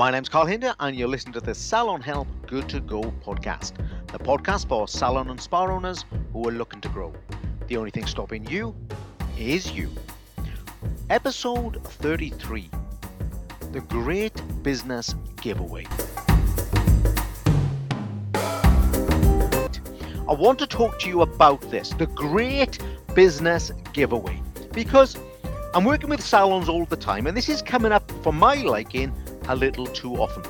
My name's Carl Hinder, and you're listening to the Salon Help Good to Go podcast, the podcast for salon and spa owners who are looking to grow. The only thing stopping you is you. Episode 33 The Great Business Giveaway. I want to talk to you about this the Great Business Giveaway because I'm working with salons all the time, and this is coming up for my liking a little too often.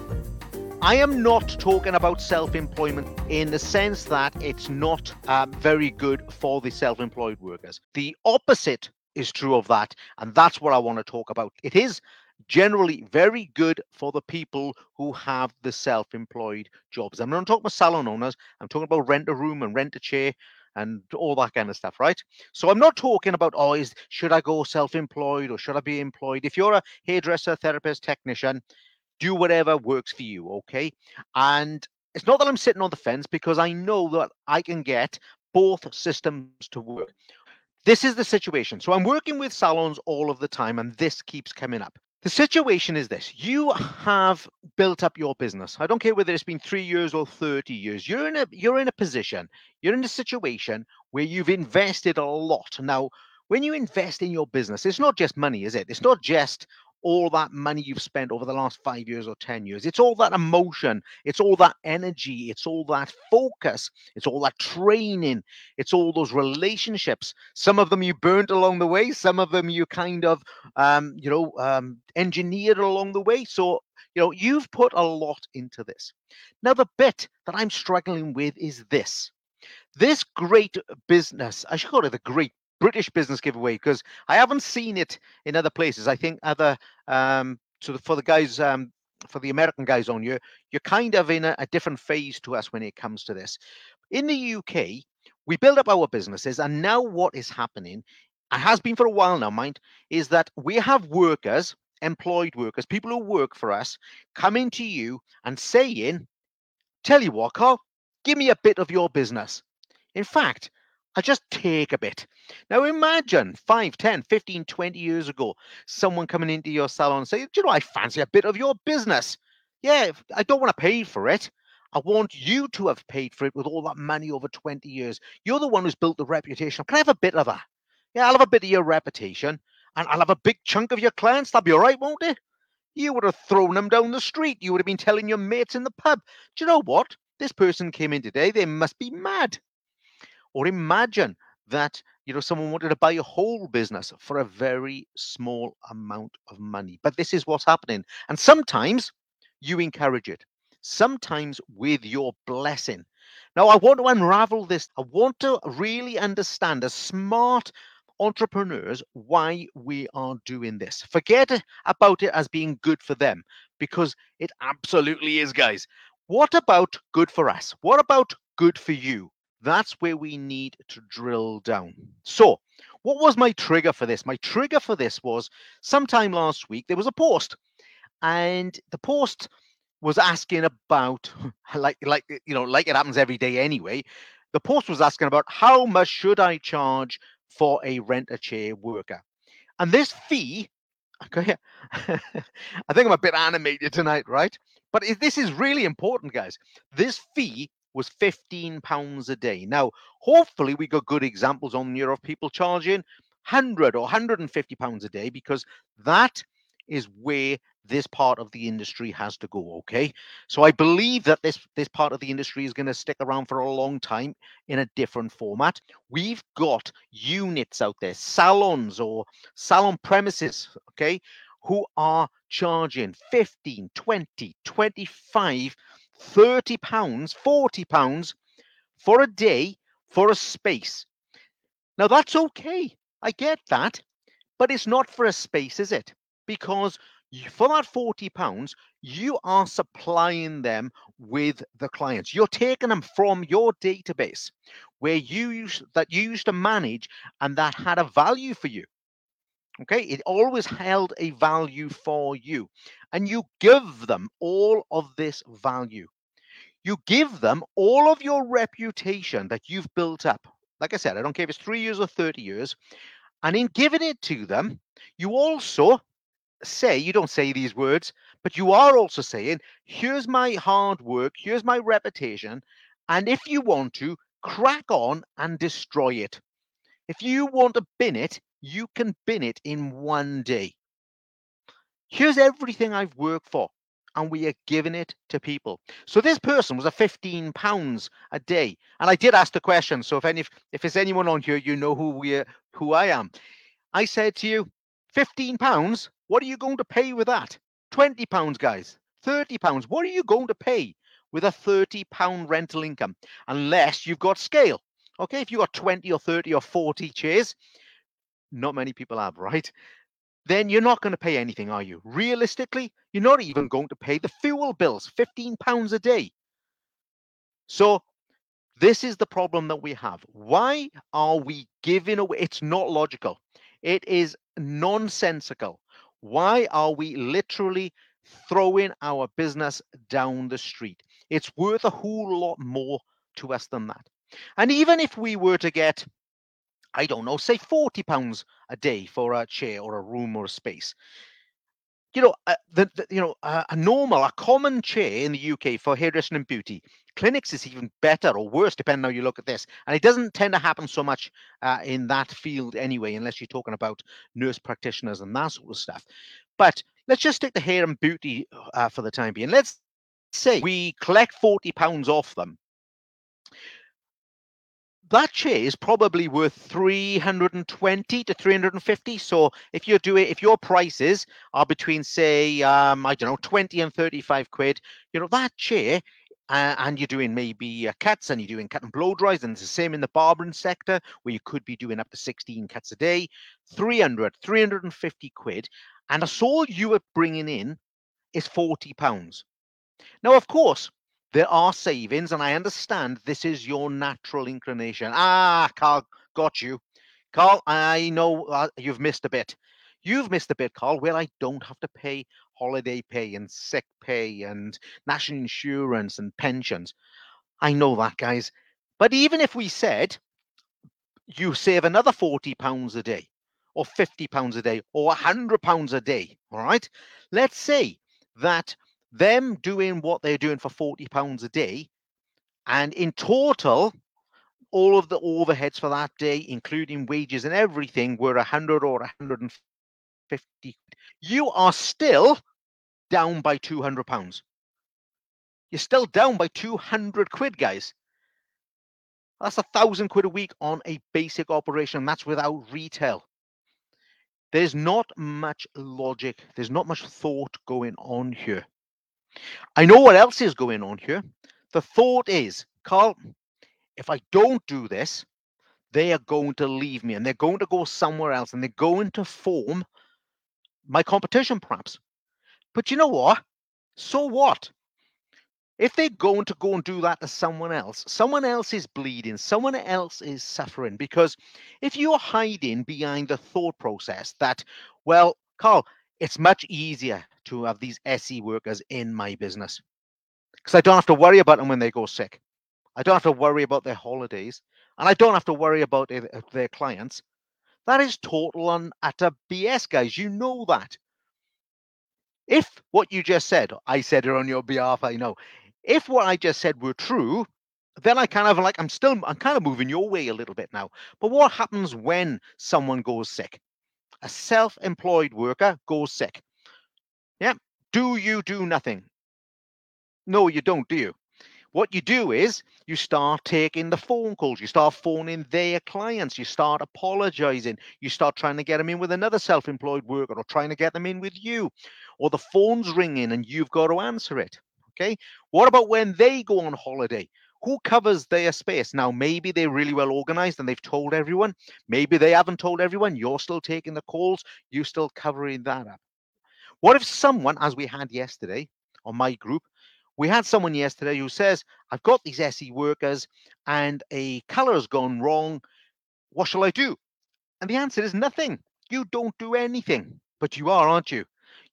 I am not talking about self employment in the sense that it's not um, very good for the self employed workers. The opposite is true of that, and that's what I want to talk about. It is generally very good for the people who have the self employed jobs. I'm not talking about salon owners, I'm talking about rent a room and rent a chair and all that kind of stuff, right? So I'm not talking about oh, is should I go self-employed or should I be employed? If you're a hairdresser, therapist, technician, do whatever works for you, okay? And it's not that I'm sitting on the fence because I know that I can get both systems to work. This is the situation. So I'm working with salons all of the time, and this keeps coming up. The situation is this you have built up your business. I don't care whether it's been three years or 30 years. You're in a you're in a position, you're in a situation where you've invested a lot. Now, when you invest in your business, it's not just money, is it? It's not just, all that money you've spent over the last five years or 10 years. It's all that emotion, it's all that energy, it's all that focus, it's all that training, it's all those relationships. Some of them you burnt along the way, some of them you kind of, um, you know, um, engineered along the way. So, you know, you've put a lot into this. Now, the bit that I'm struggling with is this. This great business, I should call it the great British business giveaway because I haven't seen it in other places. I think other um, so for the guys um, for the American guys on you, you're kind of in a, a different phase to us when it comes to this. In the UK, we build up our businesses, and now what is happening, and has been for a while now, mind, is that we have workers, employed workers, people who work for us, coming to you and saying, "Tell you what, Carl, give me a bit of your business." In fact, I just take a bit. Now imagine 5, 10, 15, 20 years ago, someone coming into your salon and saying, Do you know, I fancy a bit of your business. Yeah, I don't want to pay for it. I want you to have paid for it with all that money over 20 years. You're the one who's built the reputation. Can I have a bit of that? Yeah, I'll have a bit of your reputation and I'll have a big chunk of your clients. That'll be all right, won't it? You would have thrown them down the street. You would have been telling your mates in the pub, Do you know what? This person came in today. They must be mad. Or imagine that you know someone wanted to buy a whole business for a very small amount of money. But this is what's happening. And sometimes you encourage it. Sometimes with your blessing. Now I want to unravel this. I want to really understand as smart entrepreneurs why we are doing this. Forget about it as being good for them because it absolutely is, guys. What about good for us? What about good for you? That's where we need to drill down. So, what was my trigger for this? My trigger for this was sometime last week, there was a post, and the post was asking about, like, like you know, like it happens every day anyway. The post was asking about how much should I charge for a rent a chair worker, and this fee. Okay, I think I'm a bit animated tonight, right? But this is really important, guys. This fee was 15 pounds a day. Now, hopefully we got good examples on here of people charging 100 or 150 pounds a day because that is where this part of the industry has to go okay so i believe that this this part of the industry is going to stick around for a long time in a different format we've got units out there salons or salon premises okay who are charging 15 20 25 30 pounds, 40 pounds for a day for a space. Now that's okay. I get that, but it's not for a space, is it? Because for that 40 pounds, you are supplying them with the clients. You're taking them from your database where you used that you used to manage and that had a value for you. Okay, it always held a value for you, and you give them all of this value. You give them all of your reputation that you've built up. Like I said, I don't care if it's three years or 30 years. And in giving it to them, you also say, you don't say these words, but you are also saying, here's my hard work, here's my reputation, and if you want to, crack on and destroy it. If you want to bin it, you can bin it in one day. Here's everything I've worked for, and we are giving it to people. So this person was a 15 pounds a day, and I did ask the question. So if any, if there's anyone on here, you know who we, are, who I am. I said to you, 15 pounds. What are you going to pay with that? 20 pounds, guys. 30 pounds. What are you going to pay with a 30 pound rental income? Unless you've got scale. Okay, if you've got 20 or 30 or 40 chairs, not many people have, right? Then you're not going to pay anything, are you? Realistically, you're not even going to pay the fuel bills, 15 pounds a day. So this is the problem that we have. Why are we giving away? It's not logical. It is nonsensical. Why are we literally throwing our business down the street? It's worth a whole lot more to us than that. And even if we were to get, I don't know, say 40 pounds a day for a chair or a room or a space, you know, uh, the, the, you know, uh, a normal, a common chair in the UK for hairdressing and beauty clinics is even better or worse, depending how you look at this. And it doesn't tend to happen so much uh, in that field anyway, unless you're talking about nurse practitioners and that sort of stuff. But let's just take the hair and beauty uh, for the time being. Let's say we collect forty pounds off them that chair is probably worth 320 to 350 so if you're doing if your prices are between say um, i don't know 20 and 35 quid you know that chair uh, and you're doing maybe uh, cuts and you're doing cut and blow dries and it's the same in the barbering sector where you could be doing up to 16 cuts a day 300 350 quid and that's all you are bringing in is 40 pounds. Now of course there are savings, and I understand this is your natural inclination. Ah, Carl, got you. Carl, I know uh, you've missed a bit. You've missed a bit, Carl, where I don't have to pay holiday pay and sick pay and national insurance and pensions. I know that, guys. But even if we said you save another 40 pounds a day or 50 pounds a day or 100 pounds a day, all right? Let's say that them doing what they're doing for 40 pounds a day and in total all of the overheads for that day including wages and everything were 100 or 150 you are still down by 200 pounds. You're still down by 200 quid guys. That's a thousand quid a week on a basic operation that's without retail. There's not much logic there's not much thought going on here I know what else is going on here. The thought is, Carl, if I don't do this, they are going to leave me and they're going to go somewhere else and they're going to form my competition, perhaps. But you know what? So what? If they're going to go and do that to someone else, someone else is bleeding, someone else is suffering. Because if you're hiding behind the thought process that, well, Carl, it's much easier to have these SE workers in my business because I don't have to worry about them when they go sick. I don't have to worry about their holidays, and I don't have to worry about their, uh, their clients. That is total on utter BS, guys. You know that. If what you just said, I said it on your behalf, I know. If what I just said were true, then I kind of like I'm still I'm kind of moving your way a little bit now. But what happens when someone goes sick? A self-employed worker goes sick. Yeah. Do you do nothing? No, you don't, do you? What you do is you start taking the phone calls, you start phoning their clients, you start apologizing, you start trying to get them in with another self employed worker or trying to get them in with you, or the phone's ringing and you've got to answer it. Okay. What about when they go on holiday? Who covers their space? Now, maybe they're really well organized and they've told everyone. Maybe they haven't told everyone. You're still taking the calls, you're still covering that up. What if someone, as we had yesterday on my group, we had someone yesterday who says, I've got these SE workers and a color has gone wrong. What shall I do? And the answer is nothing. You don't do anything, but you are, aren't you?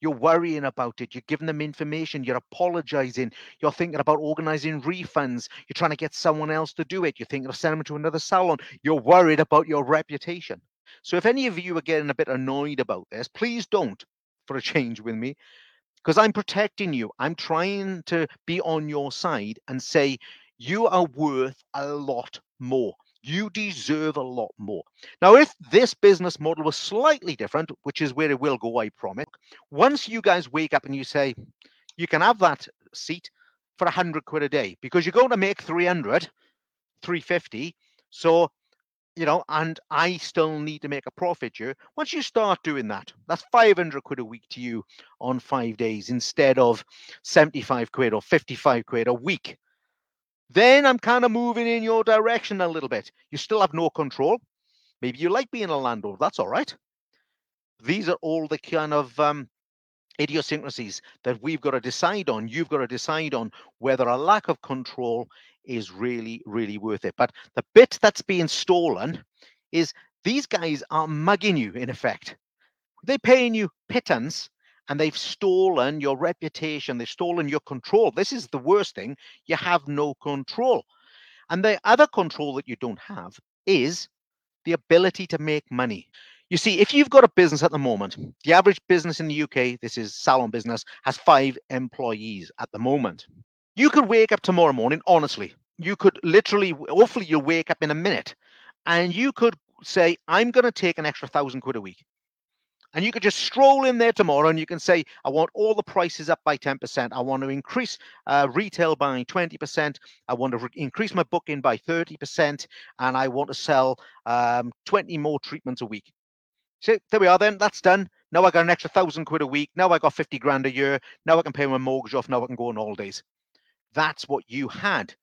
You're worrying about it. You're giving them information. You're apologizing. You're thinking about organizing refunds. You're trying to get someone else to do it. You're thinking of sending them to another salon. You're worried about your reputation. So if any of you are getting a bit annoyed about this, please don't for a change with me because I'm protecting you. I'm trying to be on your side and say, you are worth a lot more. You deserve a lot more. Now, if this business model was slightly different, which is where it will go, I promise, once you guys wake up and you say, you can have that seat for 100 quid a day because you're going to make 300, 350. So you know, and I still need to make a profit here. Once you start doing that, that's 500 quid a week to you on five days instead of 75 quid or 55 quid a week. Then I'm kind of moving in your direction a little bit. You still have no control. Maybe you like being a landlord. That's all right. These are all the kind of um, idiosyncrasies that we've got to decide on. You've got to decide on whether a lack of control is really, really worth it. But the bit that's being stolen is these guys are mugging you in effect. They're paying you pittance and they've stolen your reputation, they've stolen your control. This is the worst thing. You have no control. And the other control that you don't have is the ability to make money. You see, if you've got a business at the moment, the average business in the UK, this is salon business, has five employees at the moment. You could wake up tomorrow morning, honestly, you could literally, hopefully, you'll wake up in a minute and you could say, I'm going to take an extra thousand quid a week. And you could just stroll in there tomorrow and you can say, I want all the prices up by 10%. I want to increase uh, retail by 20%. I want to re- increase my booking by 30%. And I want to sell um, 20 more treatments a week. So there we are then. That's done. Now I got an extra thousand quid a week. Now I got 50 grand a year. Now I can pay my mortgage off. Now I can go on holidays. That's what you had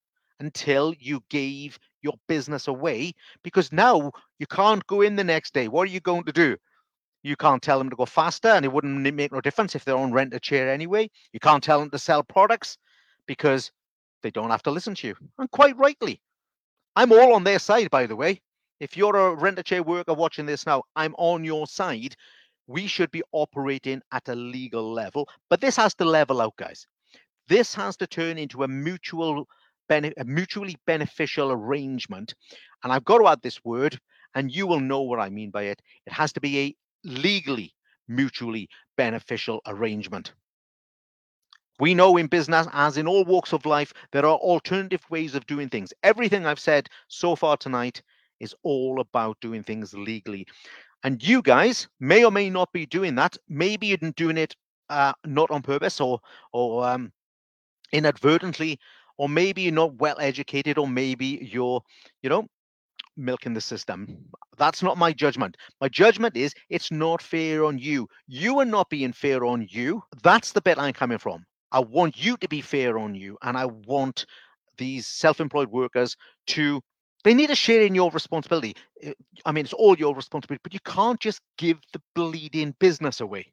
until you gave your business away because now you can't go in the next day. What are you going to do? You can't tell them to go faster and it wouldn't make no difference if they're on rent a chair anyway. You can't tell them to sell products because they don't have to listen to you. And quite rightly. I'm all on their side, by the way. If you're a rent a chair worker watching this now, I'm on your side. We should be operating at a legal level, but this has to level out, guys. This has to turn into a mutual a mutually beneficial arrangement. And I've got to add this word, and you will know what I mean by it. It has to be a legally mutually beneficial arrangement. We know in business, as in all walks of life, there are alternative ways of doing things. Everything I've said so far tonight is all about doing things legally. And you guys may or may not be doing that. Maybe you're doing it uh, not on purpose or or um, inadvertently, or maybe you're not well educated, or maybe you're, you know, milking the system. That's not my judgment. My judgment is it's not fair on you. You are not being fair on you. That's the bit I'm coming from. I want you to be fair on you, and I want these self-employed workers to they need to share in your responsibility. I mean, it's all your responsibility, but you can't just give the bleeding business away.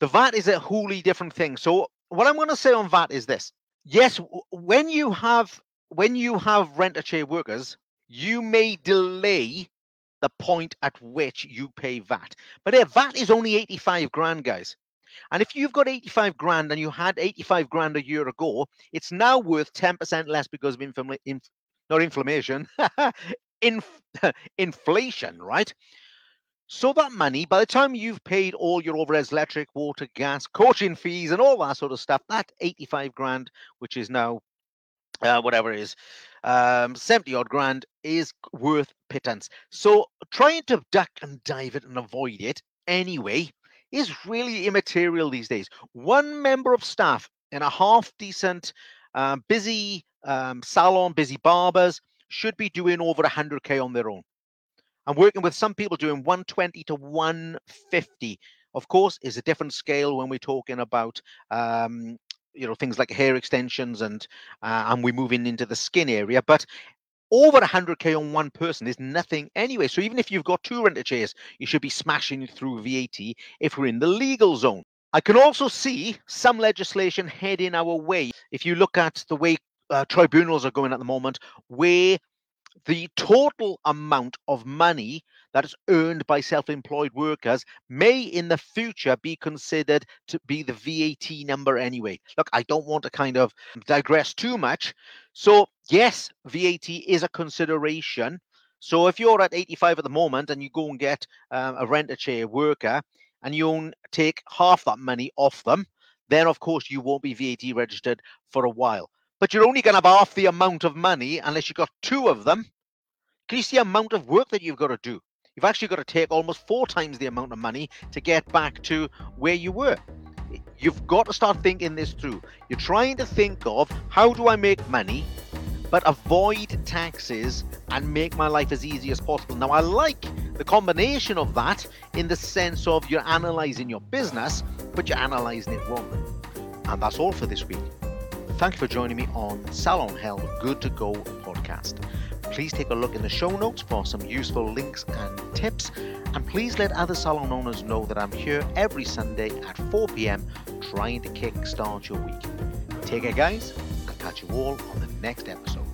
The VAT is a wholly different thing. So what I'm going to say on VAT is this: yes, when you have when you have rent a chair workers, you may delay the point at which you pay VAT. But yeah, VAT is only 85 grand, guys. And if you've got 85 grand and you had 85 grand a year ago, it's now worth 10% less because of infl- inf- not inflammation, inf- inflation, right? So that money, by the time you've paid all your overheads, electric, water, gas, coaching fees, and all that sort of stuff, that 85 grand, which is now uh, whatever it is, um, 70 odd grand, is worth pittance. So trying to duck and dive it and avoid it anyway is really immaterial these days. One member of staff in a half decent, uh, busy um, salon, busy barbers should be doing over 100k on their own. I'm working with some people doing 120 to 150. Of course, is a different scale when we're talking about um, you know things like hair extensions and uh, and we're moving into the skin area. But over 100k on one person is nothing anyway. So even if you've got two renter chairs, you should be smashing through VAT if we're in the legal zone. I can also see some legislation heading our way. If you look at the way uh, tribunals are going at the moment, where the total amount of money that is earned by self employed workers may in the future be considered to be the VAT number anyway. Look, I don't want to kind of digress too much. So, yes, VAT is a consideration. So, if you're at 85 at the moment and you go and get um, a rent a chair worker, and you take half that money off them, then of course you won't be VAT registered for a while. But you're only going to have half the amount of money unless you've got two of them. Can you see the amount of work that you've got to do? You've actually got to take almost four times the amount of money to get back to where you were. You've got to start thinking this through. You're trying to think of how do I make money, but avoid taxes and make my life as easy as possible. Now, I like the combination of that in the sense of you're analyzing your business, but you're analyzing it wrong. And that's all for this week. Thank you for joining me on Salon Help Good to Go podcast. Please take a look in the show notes for some useful links and tips. And please let other salon owners know that I'm here every Sunday at 4 pm trying to kickstart your week. Take care, guys. I'll catch you all on the next episode.